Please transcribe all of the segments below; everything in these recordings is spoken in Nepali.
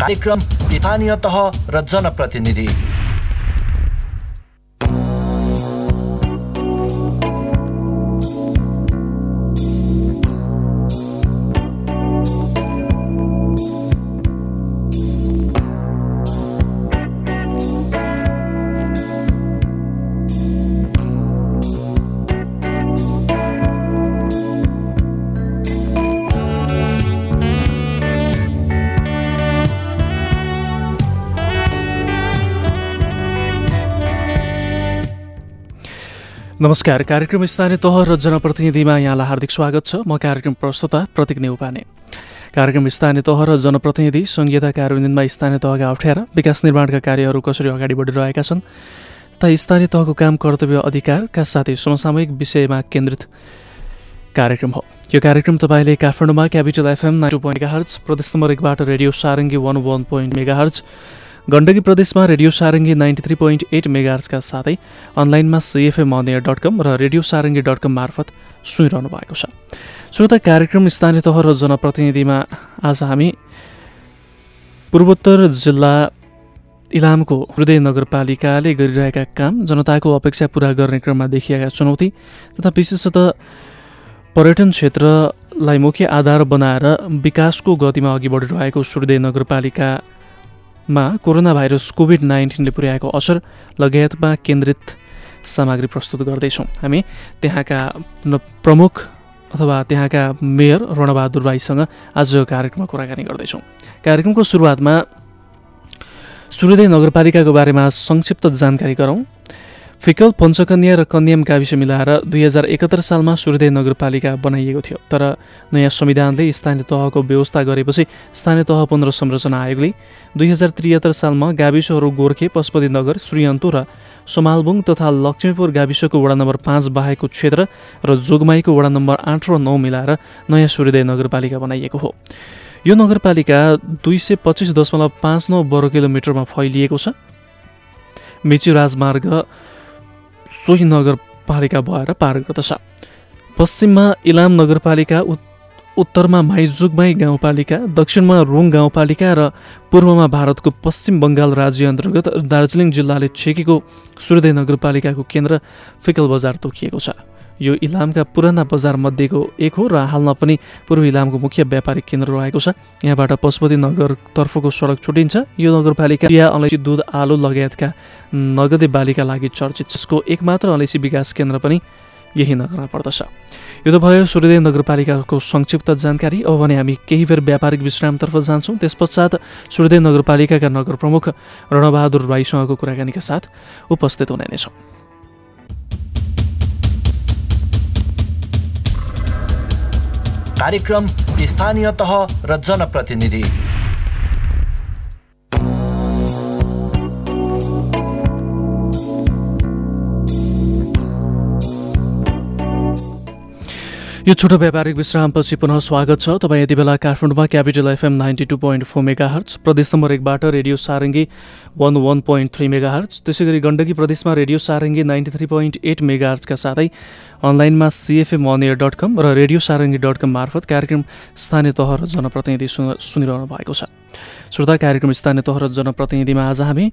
कार्यक्रम स्थानीय तह र जनप्रतिनिधि। नमस्कार कार्यक्रम स्थानीय तह र जनप्रतिनिधिमा यहाँलाई हार्दिक स्वागत छ। म कार्यक्रम प्रस्तुता प्रतीक नेउपाने। कार्यक्रम स्थानीय तह र जनप्रतिनिधि सङ्घीयता कार्यान्वयनमा स्थानीय तहका अप्ठ्यारा विकास निर्माणका कार्यहरू कसरी अगाडि बढिरहेका छन् तथा स्थानीय तहको काम कर्तव्य अधिकारका साथै समसामयिक विषयमा केन्द्रित कार्यक्रम हो। यो कार्यक्रम तपाईँले काठमाडौँमा Capital FM nine two point mega hertz प्रदेश नम्बर एकबाट radio Sarangi one one point mega hertz Gandaki प्रदेशमा radio Sarangi ninety three point eight मेगार्सका साथै अनलाइनमा सिएफएम अनियर डट कम र रेडियो सारङ्गी डट कम मार्फत सुनिरहनु भएको छ। श्रोता कार्यक्रम स्थानीय तह र जनप्रतिनिधिमा आज हामी पूर्वोत्तर जिल्ला इलामको हृदय नगरपालिकाले गरिरहेका काम जनताको अपेक्षा पुरा गर्ने क्रममा देखिएका चुनौती तथा विशेषतः पर्यटन क्षेत्रलाई मुख्य आधार बनाएर विकासको गतिमा अघि बढिरहेको सूर्यदय नगरपालिका मा कोरोना भाइरस कोभिड नाइन्टिनले पुर्याएको असर लगायतमा केन्द्रित सामग्री प्रस्तुत गर्दैछौँ। हामी त्यहाँका प्रमुख अथवा त्यहाँका मेयर रणबहादुर राईसँग आज कार्यक्रममा कुराकानी गर्दैछौँ। कार्यक्रमको सुरुवातमा सूर्योदय नगरपालिकाको बारेमा संक्षिप्त जानकारी गरौँ। फिकल पञ्चकन्या र कन्याम गाविस मिलाएर दुई हजार एकहत्तर सालमा सूर्योदय नगरपालिका बनाइएको थियो तर नयाँ संविधानले स्थानीय तहको व्यवस्था गरेपछि स्थानीय तह पुनर्संरचना आयोगले दुई हजार त्रिहत्तर सालमा गाविसहरू गोर्खे पशुपति नगर श्रीअन्तु र सोमालबुङ तथा लक्ष्मीपुर गाविसको वडा नम्बर पाँच बाहेकको क्षेत्र र जोगमाईको वडा नम्बर आठ र नौ मिलाएर नयाँ सूर्योदय नगरपालिका बनाइएको हो। यो नगरपालिका दुई सय पच्चिस दशमलव पाँच नौ वर्ग किलोमिटरमा फैलिएको छ। मेची राजमार्ग सोही नगरपालिका भएर पार गर्दछ। पश्चिममा इलाम नगरपालिका उत्तरमा माइजुगमाई गाउँपालिका दक्षिणमा रोङ गाउँपालिका र पूर्वमा भारतको पश्चिम बङ्गाल राज्य अन्तर्गत दार्जिलिङ जिल्लाले छेकेको सूर्योदय नगरपालिकाको केन्द्र फिकल बजार तोकिएको छ। यो इलामका पुराना बजारमध्येको एक हो र हालमा पनि पूर्व इलामको मुख्य व्यापारिक केन्द्र रहेको छ। यहाँबाट पशुपति नगरतर्फको सडक छुटिन्छ। यो नगरपालिका चिया अलैँची दुध आलु लगायतका नगदे बालीका लागि चर्चित जसको एकमात्र अलैँची विकास केन्द्र पनि यही नगरमा पर्दछ। यो त भयो सूर्यदेव नगरपालिकाको संक्षिप्त जानकारी। अब भने हामी केही बेर व्यापारिक विश्रामतर्फ जान्छौँ। त्यस पश्चात सूर्यदेव नगरपालिकाका नगर प्रमुख रणबहादुर राईसँगको कुराकानीका साथ उपस्थित हुने कार्यक्रम स्थानीय तह र जनप्रतिनिधि। यो छोटो व्यापारिक विश्रामपछि पुनः स्वागत छ। तपाईँ यति बेला काठमाडौँमा Capital FM ninety two point four mega hertz प्रदेश नम्बर एकबाट radio Sarangi one one point three mega hertz त्यसै गरी गण्डकी प्रदेशमा radio Sarangi ninety three point eight mega हर्चका साथै अनलाइनमा CFM on air dot com र रेडियो सारङ्गी डट कम मार्फत कार्यक्रम स्थानीय तह र जनप्रतिनिधि सुनिरहनु भएको छ। श्रोता कार्यक्रम स्थानीय तह र जनप्रतिनिधिमा आज हामी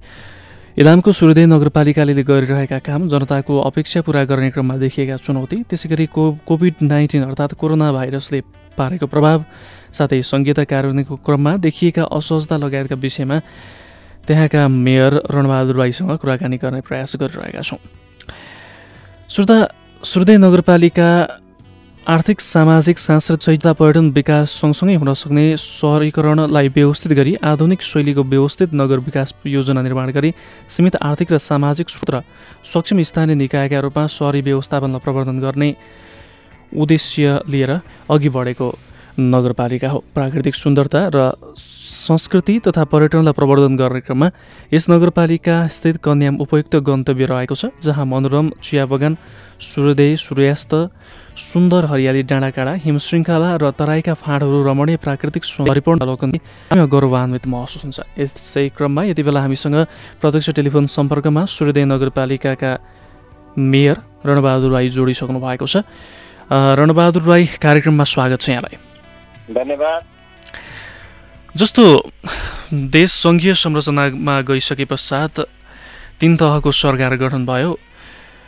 इलामको सूर्योदय नगरपालिकाले गरिरहेका काम जनताको अपेक्षा पुरा गर्ने क्रममा देखिएका चुनौती त्यसै गरी को कोभिड नाइन्टिन अर्थात् कोरोना भाइरसले पारेको प्रभाव साथै सङ्घीयता कार्यान्वयनको क्रममा देखिएका असहजता लगायतका विषयमा त्यहाँका मेयर रणबहादुर राईसँग कुराकानी गर्ने प्रयास गरिरहेका छौँ। श्रोता सूर्योदय नगरपालिका आर्थिक सामाजिक सांस्कृतिक सहितता पर्यटन विकास सँगसँगै हुन सक्ने सहरीकरणलाई व्यवस्थित गरी आधुनिक शैलीको व्यवस्थित नगर विकास योजना निर्माण गरी सीमित आर्थिक र सामाजिक सूत्र सक्षम स्थानीय निकायका रूपमा सहरी व्यवस्थापनलाई प्रवर्धन गर्ने उद्देश्य लिएर अघि बढेको नगरपालिका हो। प्राकृतिक सुन्दरता र संस्कृति तथा पर्यटनलाई प्रवर्धन गर्ने क्रममा यस नगरपालिका स्थित कन्याम उपयुक्त गन्तव्य रहेको छ जहाँ मनोरम चिया बगान सूर्योदय सूर्यास्त सुन्दर हरियाली डाँडाकाँडा हिमशृङ्खला र तराईका फाँडहरू रमणीय प्राकृतिक परिपूर्ण अवलोकन गौरवान्वित महसुस हुन्छ। यसै क्रममा यति बेला हामीसँग प्रत्यक्ष टेलिफोन सम्पर्कमा सूर्योदय नगरपालिकाका मेयर रणबहादुर राई जोडिसक्नु भएको छ। रणबहादुर राई कार्यक्रममा स्वागत छ यहाँलाई। धन्यवाद। जस्तो देश सङ्घीय संरचनामा गइसके पश्चात तिन तहको सरकार गठन भयो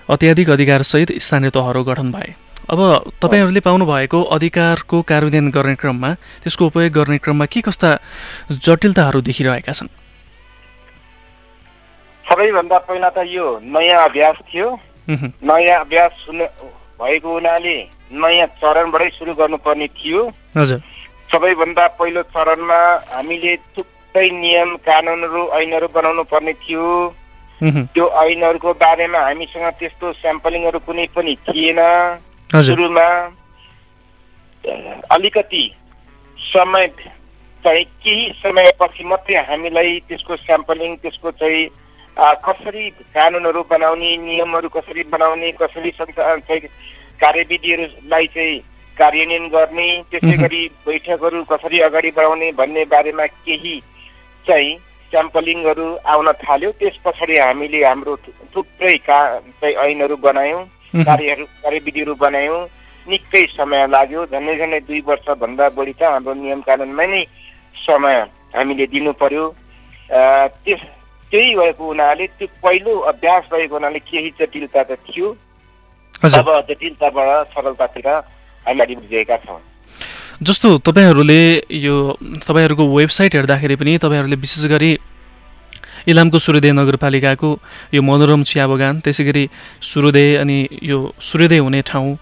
अत्याधिक अधिकारसहित स्थानीय तहहरू गठन भए। अब तपाईँहरूले पाउनुभएको अधिकारको कार्यान्वयन गर्ने क्रममा त्यसको उपयोग गर्ने क्रममा के कस्ता जटिलताहरू देखिरहेका छन्? सबैभन्दा पहिला त यो नयाँ अभ्यास थियो। नयाँ अभ्यास भएको हुनाले नयाँ चरणबाटै सुरु गर्नुपर्ने थियो। हजुर। सबैभन्दा पहिलो चरणमा हामीले थुप्रै नियम कानुनहरू ऐनहरू बनाउनु पर्ने थियो। त्यो ऐनहरूको बारेमा हामीसँग त्यस्तो स्याम्पलिङहरू कुनै पनि थिएन। सुरुमा अलिकति समय चाहिँ केही समयपछि मात्रै हामीलाई त्यसको स्याम्पलिङ त्यसको चाहिँ कसरी कानुनहरू बनाउने नियमहरू कसरी बनाउने कसरी चाहिँ कार्यविधिहरूलाई चाहिँ कार्यान्वयन गर्ने त्यसै। गरी बैठकहरू कसरी अगाडि बढाउने भन्ने बारेमा केही चाहिँ स्याम्पलिङहरू आउन थाल्यो। त्यस पछाडि हामीले हाम्रो थुप्रै का चाहिँ ऐनहरू बनायौँ कार्यहरू कार्यविधिहरू बनायौँ। निकै समय लाग्यो। झन्डै झन्डै दुई वर्षभन्दा बढी त हाम्रो नियम कानुनमै नै समय हामीले दिनु पर्यो। त्यस त्यही भएको हुनाले त्यो पहिलो अभ्यास भएको हुनाले केही जटिलता त थियो। अब जटिलताबाट सरलतातिर अगाडि बढिरहेका छौँ जस्तो तपाईँहरूले यो तपाईँहरूको वेबसाइट हेर्दाखेरि पनि तपाईँहरूले विशेष गरी इलामको सूर्योदय नगरपालिकाको यो मनोरम चिया बगान त्यसै गरी सूर्योदय अनि यो सूर्योदय हुने ठाउँ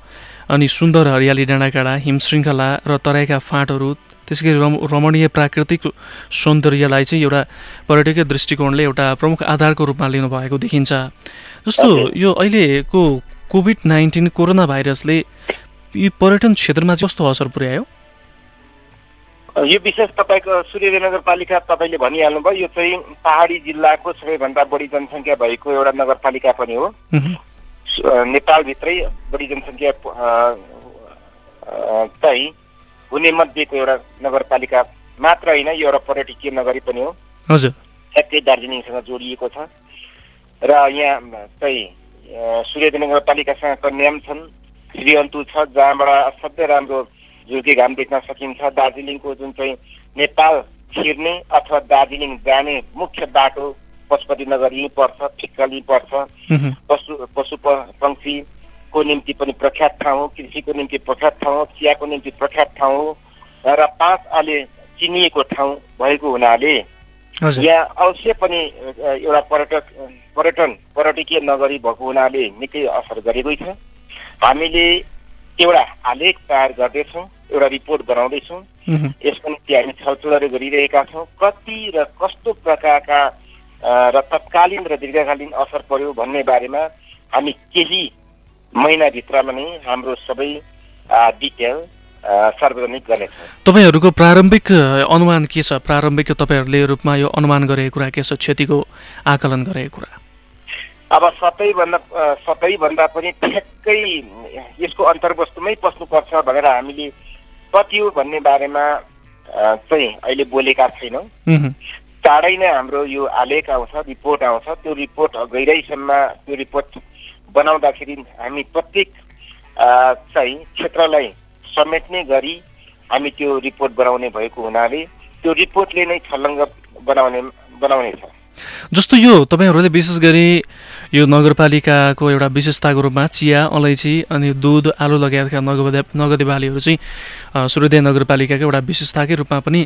अनि सुन्दर हरियाली डाँडाकाँडा हिमशृङ्खला र तराईका फाँटहरू त्यसै गरी रम रमणीय प्राकृतिक सौन्दर्यलाई चाहिँ एउटा पर्यटकीय दृष्टिकोणले एउटा प्रमुख आधारको रूपमा लिनुभएको देखिन्छ जस्तो। यो अहिलेको कोभिड नाइन्टिन कोरोना भाइरसले यो पर्यटन क्षेत्रमा चाहिँ कस्तो असर पुर्यायो? यो विशेष तपाईँको सूर्यदेव नगरपालिका तपाईँले भनिहाल्नुभयो यो चाहिँ पहाडी जिल्लाको सबैभन्दा बढी जनसङ्ख्या भएको एउटा नगरपालिका पनि हो। नेपालभित्रै बढी जनसङ्ख्या चाहिँ हुने मध्येको एउटा नगरपालिका मात्र होइन यो एउटा पर्यटकीय नगरी पनि हो। हजुर। ठ्याक्कै दार्जिलिङसँग जोडिएको छ। र यहाँ चाहिँ अ, सूर्यदेव नगरपालिकासँगको नियम छन्। श्रीअन्तु छ जहाँबाट असाध्यै राम्रो झुल्के घाम देख्न सकिन्छ। दार्जिलिङको जुन चाहिँ नेपाल छिर्ने अथवा दार्जिलिङ जाने मुख्य बाटो पशुपति नगर यहीँ पर्छ फिक्कल यहीँ पर्छ। पशु पशु प- पक्षीको निम्ति पनि प्रख्यात ठाउँ हो कृषिको निम्ति प्रख्यात ठाउँ हो चियाको निम्ति प्रख्यात ठाउँ हो। र पाँच आले चिनिएको ठाउँ भएको हुनाले यहाँ अवश्य पनि एउटा पर्यटक पर्यटन पर्यटकीय नगरी भएको हुनाले निकै असर गरेकै छ। हामीले एउटा आलेख तयार गर्दैछौँ एउटा रिपोर्ट बनाउँदैछौँ। यसको निम्ति हामी छलफलहरू गरिरहेका छौँ। कति र कस्तो प्रकारका र तत्कालीन र दीर्घकालीन असर पर्यो भन्ने बारेमा हामी केही महिनाभित्रमा नै हाम्रो सबै डिटेल सार्वजनिक गर्नेछौँ। तपाईँहरूको प्रारम्भिक अनुमान के छ? प्रारम्भिक तपाईँहरूले रूपमा यो अनुमान गरेको कुरा के छ? क्षतिको आकलन गरेको कुरा। अब सबैभन्दा सबैभन्दा पनि ठ्याक्कै यसको अन्तर्वस्तुमै पस्नुपर्छ भनेर हामीले कति हो भन्ने बारेमा चाहिँ अहिले बोलेका छैनौँ। चाँडै नै हाम्रो यो आलेख आउँछ रिपोर्ट आउँछ। त्यो रिपोर्ट गहिराइसम्म त्यो रिपोर्ट बनाउँदाखेरि हामी प्रत्येक चाहिँ क्षेत्रलाई समेट्ने गरी हामी त्यो रिपोर्ट बनाउने भएको हुनाले त्यो रिपोर्टले नै छलङ्ग बनाउने बनाउनेछ। जस्तो यो तपाईँहरूले विशेष गरी यो नगरपालिकाको एउटा विशेषताको रूपमा चिया अलैँची अनि दुध आलु लगायतका नगदे नगदे बालीहरू चाहिँ सूर्योदय नगरपालिकाको एउटा विशेषताकै रूपमा पनि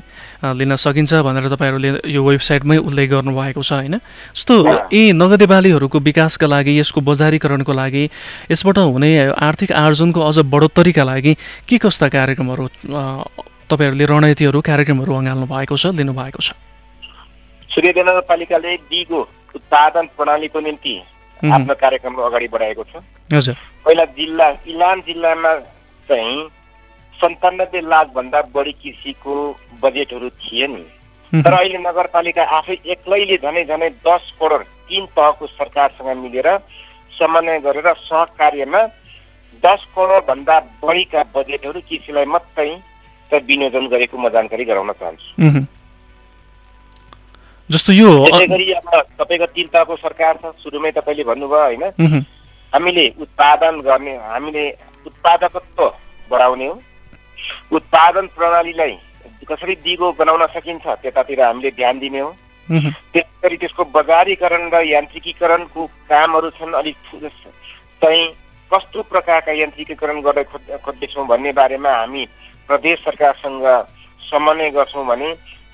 लिन सकिन्छ भनेर तपाईँहरूले यो वेबसाइटमै उल्लेख गर्नुभएको छ होइन? जस्तो यी नगदे बालीहरूको विकासका लागि यसको बजारीकरणको लागि यसबाट हुने आर्थिक आर्जनको अझ बढोत्तरीका लागि के कस्ता कार्यक्रमहरू तपाईँहरूले रणनीतिहरू कार्यक्रमहरू अँगाल्नु भएको छ लिनुभएको छ? सूर्यदेव नगरपालिकाले दिगो उत्पादन प्रणालीको निम्ति आफ्नो कार्यक्रम अगाडि बढाएको छ। पहिला जिल्ला इलाम जिल्लामा चाहिँ सन्तानब्बे लाखभन्दा बढी कृषिको बजेटहरू थिए नि। तर अहिले नगरपालिका आफै एक्लैले झनै झनै दस करोड तिन तहको सरकारसँग मिलेर समन्वय गरेर सहकार्यमा दस करोडभन्दा बढीका बजेटहरू कृषिलाई मात्रै विनियोजन गरेको म जानकारी गराउन चाहन्छु। जस्तो यो त्यसै गरी अब तपाईँको तिन तहको सरकार छ सुरुमै तपाईँले भन्नुभयो होइन। हामीले उत्पादन गर्ने हामीले उत्पादकत्व बढाउने हो। उत्पादन प्रणालीलाई कसरी दिगो बनाउन सकिन्छ त्यतातिर हामीले ध्यान दिने हो। त्यस गरी त्यसको बजारीकरण र यान्त्रिकीकरणको कामहरू छन् अलिक चाहिँ कस्तो प्रकारका यान्त्रिकीकरण गर्न खोज खोज्दैछौँ भन्ने बारेमा हामी प्रदेश सरकारसँग समन्वय गर्छौँ भने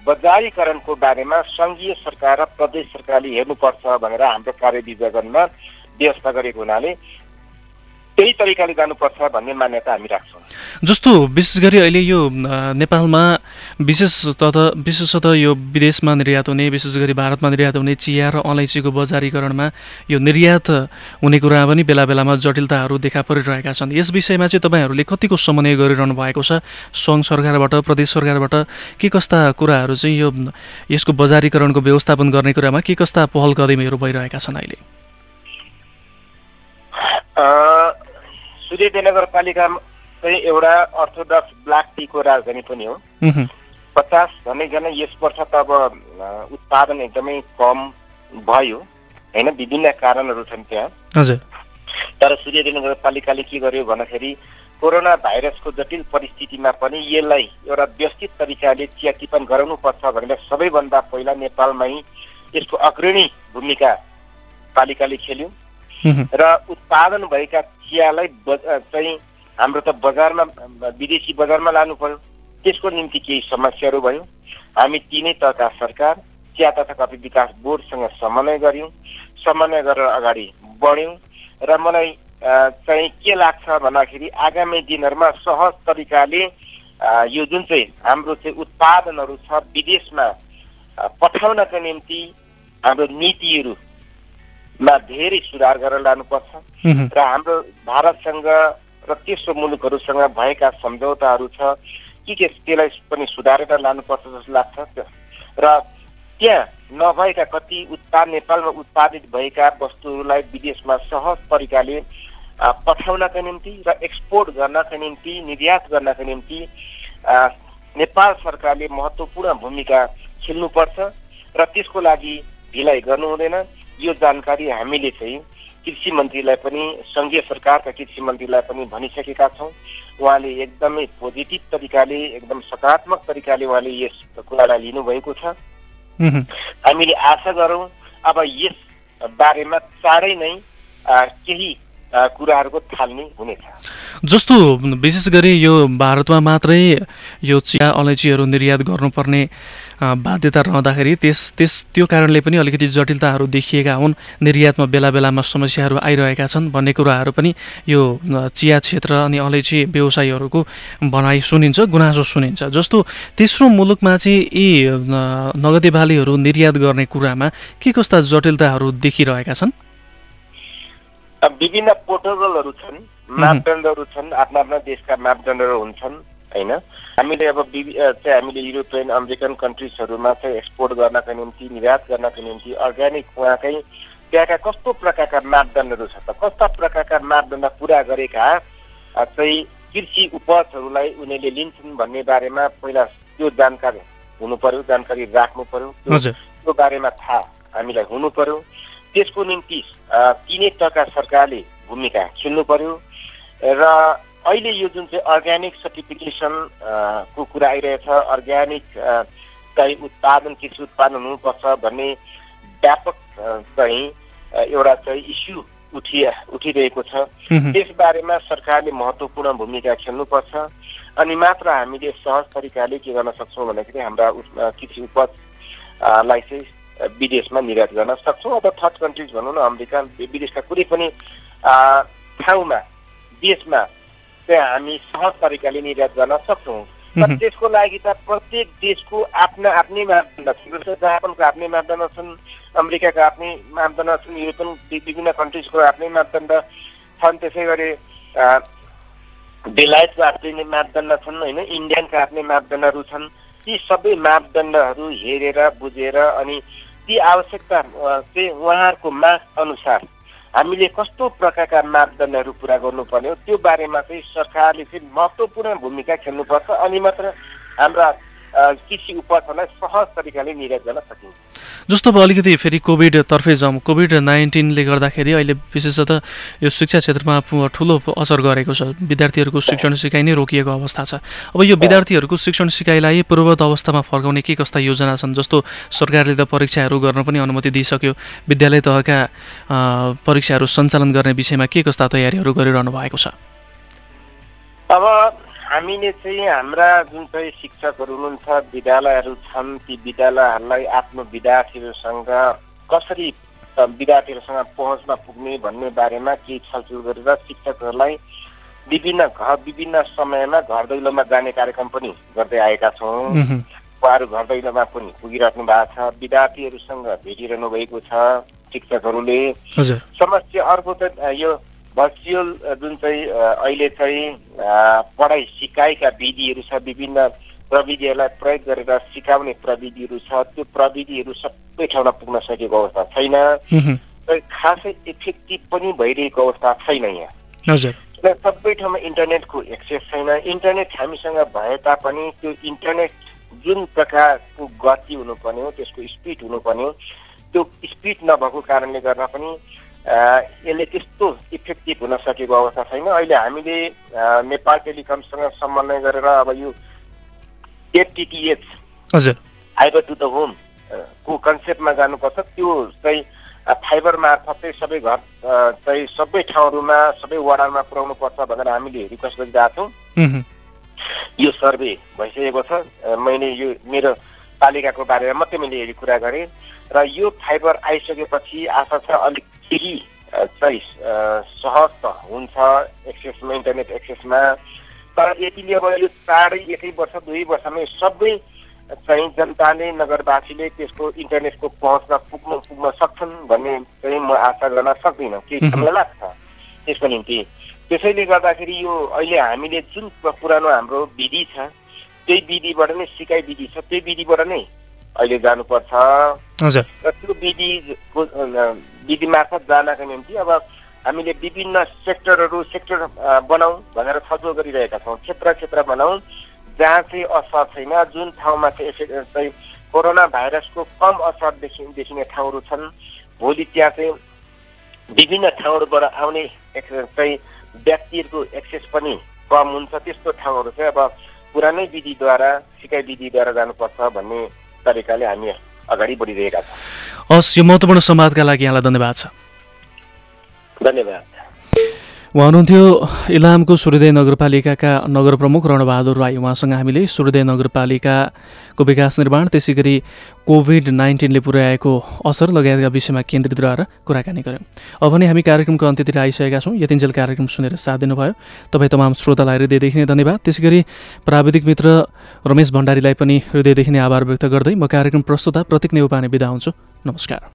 बजारीकरणको बारेमा सङ्घीय सरकार र प्रदेश सरकारले हेर्नुपर्छ भनेर हाम्रो कार्यविभाजनमा व्यवस्था गरेको हुनाले त्यही तरिकाले जानुपर्छ भन्ने मान्यता हामी राख्छौँ। जस्तो विशेष गरी अहिले यो नेपालमा विशेषतः विशेषतः यो विदेशमा निर्यात हुने विशेष गरी भारतमा निर्यात हुने चिया र अलैँचीको बजारीकरणमा यो निर्यात हुने कुरा पनि बेला बेलामा जटिलताहरू देखा परिरहेका छन्। यस विषयमा चाहिँ तपाईँहरूले कतिको समन्वय गरिरहनु भएको छ? सङ्घ सरकारबाट प्रदेश सरकारबाट के कस्ता कुराहरू चाहिँ यो यसको बजारीकरणको व्यवस्थापन गर्ने कुरामा के कस्ता पहल कदमीहरू भइरहेका छन् अहिले? अ, सूर्यदेव नगरपालिका चाहिँ एउटा अर्थोडक्स ब्ल्याक टीको राजधानी पनि हो। पचास झन्डै यस वर्ष त अब उत्पादन एकदमै कम भयो। होइन विभिन्न कारणहरू छन् त्यहाँ। हजुर। तर सूर्यदेव नगरपालिकाले के गर्यो भन्दाखेरि कोरोना भाइरसको जटिल परिस्थितिमा पनि यसलाई एउटा व्यवस्थित तरिकाले चिया टिपन गराउनुपर्छ भनेर सबैभन्दा पहिला नेपालमै यसको अग्रणी भूमिका पालिकाले खेल्यो। र उत्पादन भएका चियालाई चाहिँ हाम्रो त बजारमा विदेशी बजारमा लानु पर्यो। त्यसको निम्ति केही समस्याहरू भयो। हामी तिनै तहका सरकार चिया तथा कफी विकास बोर्डसँग समन्वय गऱ्यौँ। समन्वय गरेर अगाडि बढ्यौँ र मलाई चाहिँ के लाग्छ भन्दाखेरि आगामी दिनहरूमा सहज तरिकाले यो जुन चाहिँ हाम्रो चाहिँ उत्पादनहरू छ विदेशमा पठाउनका निम्ति हाम्रो नीतिहरूमा धेरै सुधार गरेर लानुपर्छ। र हाम्रो भारतसँग र तेस्रो मुलुकहरूसँग भएका सम्झौताहरू छ। के के त्यसलाई पनि सुधारेर लानुपर्छ जस्तो लाग्छ। र त्यहाँ नभएका कति उत्पाद नेपालमा उत्पादित भएका वस्तुहरूलाई विदेशमा सहज तरिकाले पठाउनका निम्ति र एक्सपोर्ट गर्नका निम्ति निर्यात गर्नका निम्ति नेपाल सरकारले महत्त्वपूर्ण भूमिका खेल्नुपर्छ। र त्यसको लागि ढिलाइ गर्नु हुँदैन यो जानकारी हामीले चाहिँ कृषि मन्त्रीलाई पनि सङ्घीय सरकारका कृषि मन्त्रीलाई पनि भनिसकेका छौँ। उहाँले एकदमै पोजिटिभ तरिकाले एकदम सकारात्मक तरिकाले उहाँले यस कुरालाई लिनुभएको छ। हामीले आशा गरौँ अब यस बारेमा चाँडै नै केही कुराहरूको थाल्ने हुनेछ। जस्तो विशेष गरी यो भारतमा मात्रै यो चिया अलैँचीहरू निर्यात गर्नुपर्ने बाध्यता रहँदाखेरि त्यस त्यस त्यो कारणले पनि अलिकति जटिलताहरू देखिएका हुन्। निर्यातमा बेला बेलामा समस्याहरू आइरहेका छन् भन्ने कुराहरू पनि यो चिया क्षेत्र अनि अलैँची व्यवसायीहरूको भनाइ सुनिन्छ गुनासो सुनिन्छ। जस्तो तेस्रो मुलुकमा चाहिँ यी नगदे बालीहरू निर्यात गर्ने कुरामा के कस्ता जटिलताहरू देखिरहेका छन्? विभिन्न प्रोटोकलहरू छन् मापदण्डहरू छन् आफ्ना आफ्ना देशका मापदण्डहरू हुन्छन्। होइन? हामीले अब चाहिँ हामीले युरोपियन अमेरिकन कन्ट्रिजहरूमा चाहिँ एक्सपोर्ट गर्नका निम्ति निर्यात गर्नका निम्ति अर्ग्यानिक उहाँकै त्यहाँका कस्तो प्रकारका मापदण्डहरू छ त? कस्ता प्रकारका मापदण्ड पुरा गरेका चाहिँ कृषि उपजहरूलाई उनीहरूले लिन्छन् भन्ने बारेमा पहिला त्यो जानकारी हुनु पर्यो जानकारी राख्नु पर्यो। त्यो बारेमा थाहा हामीलाई हुनु पर्यो। त्यसको निम्ति तिनै तहका सरकारले भूमिका खेल्नु पर्यो। र अहिले यो जुन चाहिँ अर्ग्यानिक सर्टिफिकेसन अ, को कुरा आइरहेछ अर्ग्यानिक चाहिँ उत्पादन कृषि उत्पादन हुनुपर्छ भन्ने व्यापक चाहिँ एउटा चाहिँ इस्यु उठिए उठिरहेको छ। त्यसबारेमा सरकारले महत्त्वपूर्ण भूमिका खेल्नुपर्छ अनि मात्र हामीले सहज तरिकाले के गर्न सक्छौँ भन्दाखेरि हाम्रा कृषि उपज लाई चाहिँ विदेशमा निर्यात गर्न सक्छौँ अथवा थर्ड कन्ट्रिज भनौँ न अमेरिका विदेशका कुनै पनि ठाउँमा देशमा चाहिँ हामी सहज तरिकाले निर्यात गर्न सक्छौँ। तर त्यसको लागि त प्रत्येक देशको आफ्ना आफ्नै मापदण्ड छन्। जस्तो जापानको आफ्नै मापदण्ड छन् अमेरिकाका आफ्नै मापदण्ड छन् युरोपियन विभिन्न कन्ट्रिजको आफ्नै मापदण्ड छन्। त्यसै गरी बेलायतको आफ्नै मापदण्ड छन् होइन? इन्डियनका आफ्नै मापदण्डहरू छन्। ती सबै मापदण्डहरू हेरेर बुझेर अनि ती आवश्यकता चाहिँ उहाँहरूको माग अनुसार हामीले कस्तो प्रकारका मापदण्डहरू पुरा गर्नुपर्ने हो? त्यो बारेमा चाहिँ सरकारले चाहिँ महत्त्वपूर्ण भूमिका खेल्नुपर्छ। अनि मात्र हाम्रा कृषि उपजहरूलाई सहज तरिकाले निर्यात गर्न सकिन्छ। जस्तो अब अलिकति फेरि कोभिडतर्फै जाउँ कोभिड नाइन्टिनले गर्दाखेरि अहिले विशेषतः यो शिक्षा क्षेत्रमा ठुलो असर गरेको छ। विद्यार्थीहरूको शिक्षण सिकाइ नै रोकिएको अवस्था छ। अब यो विद्यार्थीहरूको शिक्षण सिकाइलाई पूर्वत अवस्थामा फर्काउने के कस्ता योजना छन्? जस्तो सरकारले त परीक्षाहरू गर्न पनि अनुमति दिइसक्यो। विद्यालय तहका परीक्षाहरू सञ्चालन गर्ने विषयमा के कस्ता तयारीहरू गरिरहनु भएको छ? अब हामीले चाहिँ हाम्रा जुन चाहिँ शिक्षकहरू हुनुहुन्छ विद्यालयहरू छन् ती विद्यालयहरूलाई आफ्नो विद्यार्थीहरूसँग कसरी विद्यार्थीहरूसँग पहुँचमा पुग्ने भन्ने बारेमा केही छलफल गरेर शिक्षकहरूलाई विभिन्न घर विभिन्न समयमा घर दैलोमा जाने कार्यक्रम पनि गर्दै आएका छौँ। उहाँहरू घर दैलोमा पनि पुगिराख्नु भएको छ। विद्यार्थीहरूसँग भेटिरहनु भएको छ शिक्षकहरूले। समस्या अर्को त यो भर्चुअल जुन चाहिँ अहिले चाहिँ पढाइ सिकाइका विधिहरू छ विभिन्न प्रविधिहरूलाई प्रयोग गरेर सिकाउने प्रविधिहरू छ त्यो प्रविधिहरू सबै ठाउँमा पुग्न सकेको अवस्था छैन। खासै इफेक्टिभ पनि भइरहेको अवस्था छैन यहाँ। सबै ठाउँमा इन्टरनेटको एक्सेस छैन। इन्टरनेट हामीसँग भए तापनि त्यो इन्टरनेट जुन प्रकारको गति हुनुपर्ने हो त्यसको स्पिड हुनुपर्ने हो त्यो स्पिड नभएको कारणले गर्दा पनि यसले त्यस्तो इफेक्टिभ हुन सकेको अवस्था छैन। अहिले हामीले नेपाल टेलिकमसँग समन्वय गरेर अब यो एफटिटिएच हजुर। फाइबर टु द होम को कन्सेप्टमा जानुपर्छ त्यो चाहिँ फाइबर मार्फत चाहिँ सबै घर चाहिँ सबै ठाउँहरूमा सबै वडामा पुऱ्याउनु पर्छ भनेर हामीले रिक्वेस्ट गरिरहेको छौँ। यो सर्वे भइसकेको छ। मैले यो मेरो पालिकाको बारेमा मात्रै मैले हेरी कुरा गरेँ र यो फाइबर आइसकेपछि आशा छ अलिक केही चाहिँ सहज त हुन्छ एक्सेसमा इन्टरनेट एक्सेसमा। तर यतिले अब यो चाँडै एकै वर्ष दुई वर्षमै सबै चाहिँ जनताले नगरवासीले त्यसको इन्टरनेटको पहुँचमा पुग्न पुग्न सक्छन् भन्ने चाहिँ म आशा गर्न सक्दिनँ। केही समय लाग्छ त्यसको निम्ति। त्यसैले गर्दाखेरि यो अहिले हामीले जुन पुरानो हाम्रो विधि छ त्यही विधिबाट नै सिकाइ विधि छ त्यही विधिबाट नै अहिले जानुपर्छ। र त्यो विधिको विधि मार्फत जानका निम्ति अब हामीले विभिन्न सेक्टरहरू सेक्टर बनाऊ भनेर छलफल गरिरहेका छौँ। क्षेत्र क्षेत्र बनाऊ जहाँ चाहिँ असर छैन जुन ठाउँमा चाहिँ चाहिँ कोरोना भाइरसको कम असर देखि देखिने ठाउँहरू छन् भोलि त्यहाँ चाहिँ विभिन्न ठाउँहरूबाट आउने चाहिँ व्यक्तिहरूको एक्सेस पनि कम हुन्छ। त्यस्तो ठाउँहरू चाहिँ अब पुरानै विधिद्वारा सिकाइ विधिद्वारा जानुपर्छ भन्ने तरिकाले हामी अगाडि बढिरहेका छौँ। हस् यो महत्त्वपूर्ण संवादका लागि यहाँलाई धन्यवाद छ। धन्यवाद। उहाँ हुनुहुन्थ्यो इलामको सूर्योदय नगरपालिकाका नगर प्रमुख रणबहादुर राई। उहाँसँग हामीले सूर्योदय नगरपालिकाको विकास निर्माण त्यसै गरी कोभिड नाइन्टिनले पुर्याएको असर लगायतका विषयमा केन्द्रित रहेर कुराकानी गऱ्यौँ अब भने हामी कार्यक्रमको अन्त्यतिर आइसकेका छौँ। यतिन्जेल कार्यक्रम सुनेर साथ दिनुभयो। तपाईँ तमाम श्रोतालाई हृदयदेखि नै धन्यवाद। त्यसै गरी प्राविधिक मित्र रमेश भण्डारीलाई पनि हृदयदेखि नै आभार व्यक्त गर्दै म कार्यक्रम प्रस्तुता प्रतीक नेउपाने बिदा हुन्छु। नमस्कार।